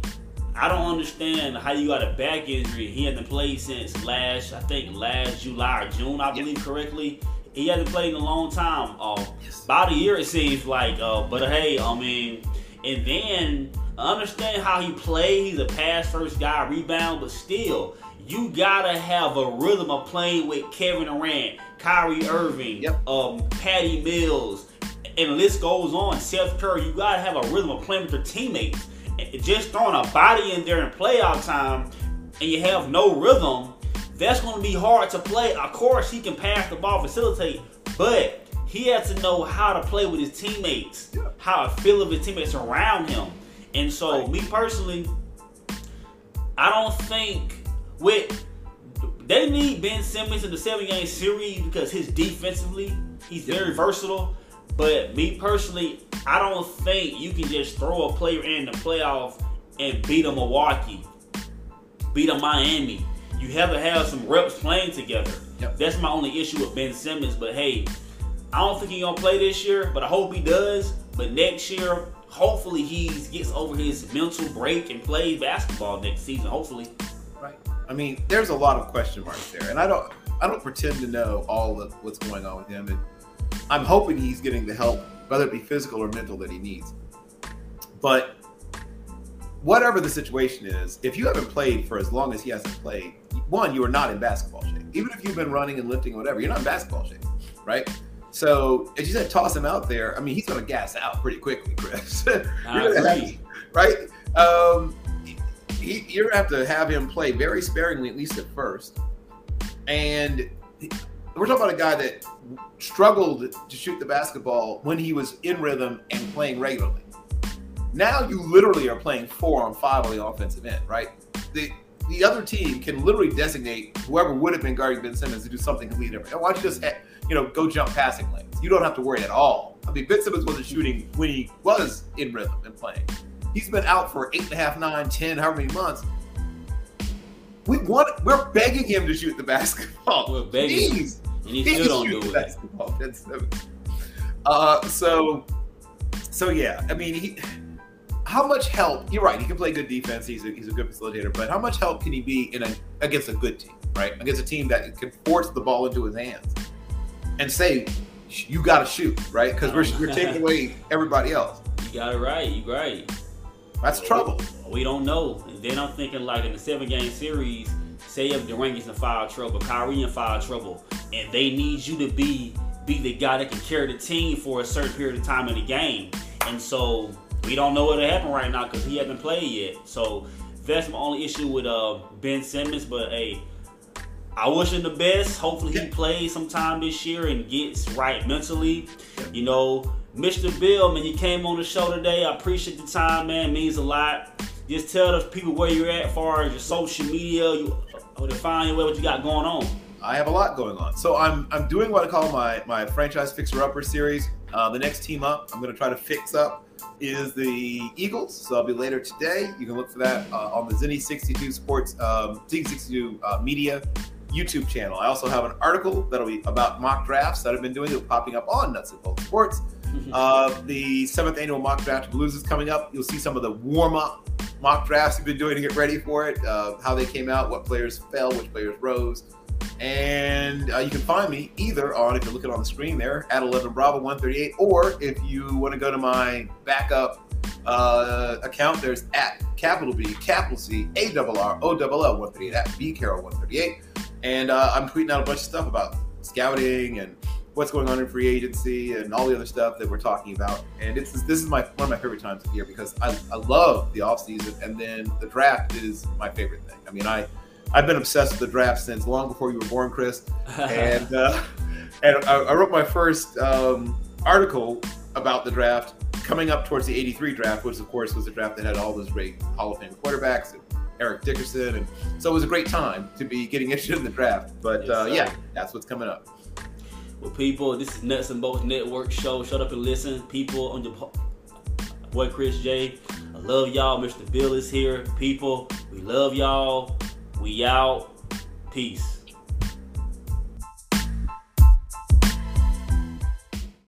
I don't understand how you got a back injury. He hasn't played since last, I think, last July or June, I believe correctly. He hasn't played in a long time. Uh, about a year, it seems like. Uh, but hey, I mean, and then understand how he plays. He's a pass first guy, rebound, but still, you gotta have a rhythm of playing with Kevin Durant, Kyrie Irving, Yep. um, Patty Mills, and the list goes on. Seth Curry, you gotta have a rhythm of playing with your teammates. Just throwing a body in there in playoff time, and you have no rhythm, that's gonna be hard to play. Of course, he can pass the ball, facilitate, but he has to know how to play with his teammates, Yeah. how to feel of his teammates around him. And so, Right. me personally, I don't think with they need Ben Simmons in the seven game series because his defensively he's very versatile. But me personally, I don't think you can just throw a player in the playoff and beat a Milwaukee, beat a Miami. You have to have some reps playing together. Yep. That's my only issue with Ben Simmons. But hey, I don't think he's gonna play this year, but I hope he does. But next year, hopefully he gets over his mental break and plays basketball next season. Hopefully. Right. I mean, there's a lot of question marks there, and I don't, I don't pretend to know all of what's going on with him, and I'm hoping he's getting the help, whether it be physical or mental, that he needs. But whatever the situation is, if you haven't played for as long as he hasn't played, one, you are not in basketball shape. Even if you've been running and lifting, or whatever, you're not in basketball shape, right? So, as you said, toss him out there. I mean, he's going to gas out pretty quickly, Chris. I You're gonna have- agree. right? Um, he, you're gonna have to have him play very sparingly, at least at first. And he- we're talking about a guy that struggled to shoot the basketball when he was in rhythm and playing regularly. Now you literally are playing four on five on the offensive end, right? The the other team can literally designate whoever would have been guarding Ben Simmons to do something completely different. Why don't you just, you know, go jump passing lanes? You don't have to worry at all. I mean, Ben Simmons wasn't shooting when he was in rhythm and playing. He's been out for eight and a half, nine, ten, however many months. We want, we're begging him to shoot the basketball. We're begging. Please. And he still don't shoot do the it. basketball, Simmons. Uh, so, so yeah. I mean, he. How much help? You're right. He can play good defense. He's a, he's a good facilitator. But how much help can he be in a against a good team, right? Against a team that can force the ball into his hands and say, "You got to shoot," right? Because we're we're taking away everybody else. You got it right. You right. That's trouble. We don't know. And then I'm thinking like in the seven game series, say if Durant gets in foul trouble, Kyrie in foul trouble, and they need you to be be the guy that can carry the team for a certain period of time in the game. And so we don't know what'll happen right now because he hasn't played yet. So that's my only issue with uh, Ben Simmons. But hey, I wish him the best. Hopefully he plays sometime this year and gets right mentally. You know, Mr. Bill, man, you came on the show today. I appreciate the time, man. It means a lot. Just tell the people where you're at as far as your social media, you or to find you what you got going on. I have a lot going on. So I'm I'm doing what I call my my franchise fixer upper series. Uh, the next team up, I'm going to try to fix up is the Eagles. So I'll be later today. You can look for that uh, on the Zinni 62 Sports um, Zinni 62 uh, Media YouTube channel. I also have an article that'll be about mock drafts that I've been doing. They're popping up on Nuts and Bolts Sports. Uh, the seventh annual mock draft blues is coming up. You'll see some of the warm up mock drafts we've been doing to get ready for it, uh, how they came out, what players fell, which players rose. And uh, you can find me either on, if you're looking on the screen there, at 11 Bravo 138, or if you want to go to my backup uh, account, there's at capital B, capital C, A double R, O double L 138, at B Carroll 138. And uh, I'm tweeting out a bunch of stuff about scouting and what's going on in free agency and all the other stuff that we're talking about. And it's this is my one of my favorite times of year because I, I love the off season and then the draft is my favorite thing. I mean, I I've been obsessed with the draft since long before you were born, Chris. And uh, and I, I wrote my first um, article about the draft coming up towards the '83 draft, which of course was a draft that had all those great Hall of Fame quarterbacks. And, Eric Dickerson, and so it was a great time to be getting interested in the draft. But Yes, uh, yeah, that's what's coming up. Well, people, this is Nuts and Bolts Network show. Shut up and listen. People on your boy Chris J. I love y'all. Mr. Bill is here. People, we love y'all. We out. Peace.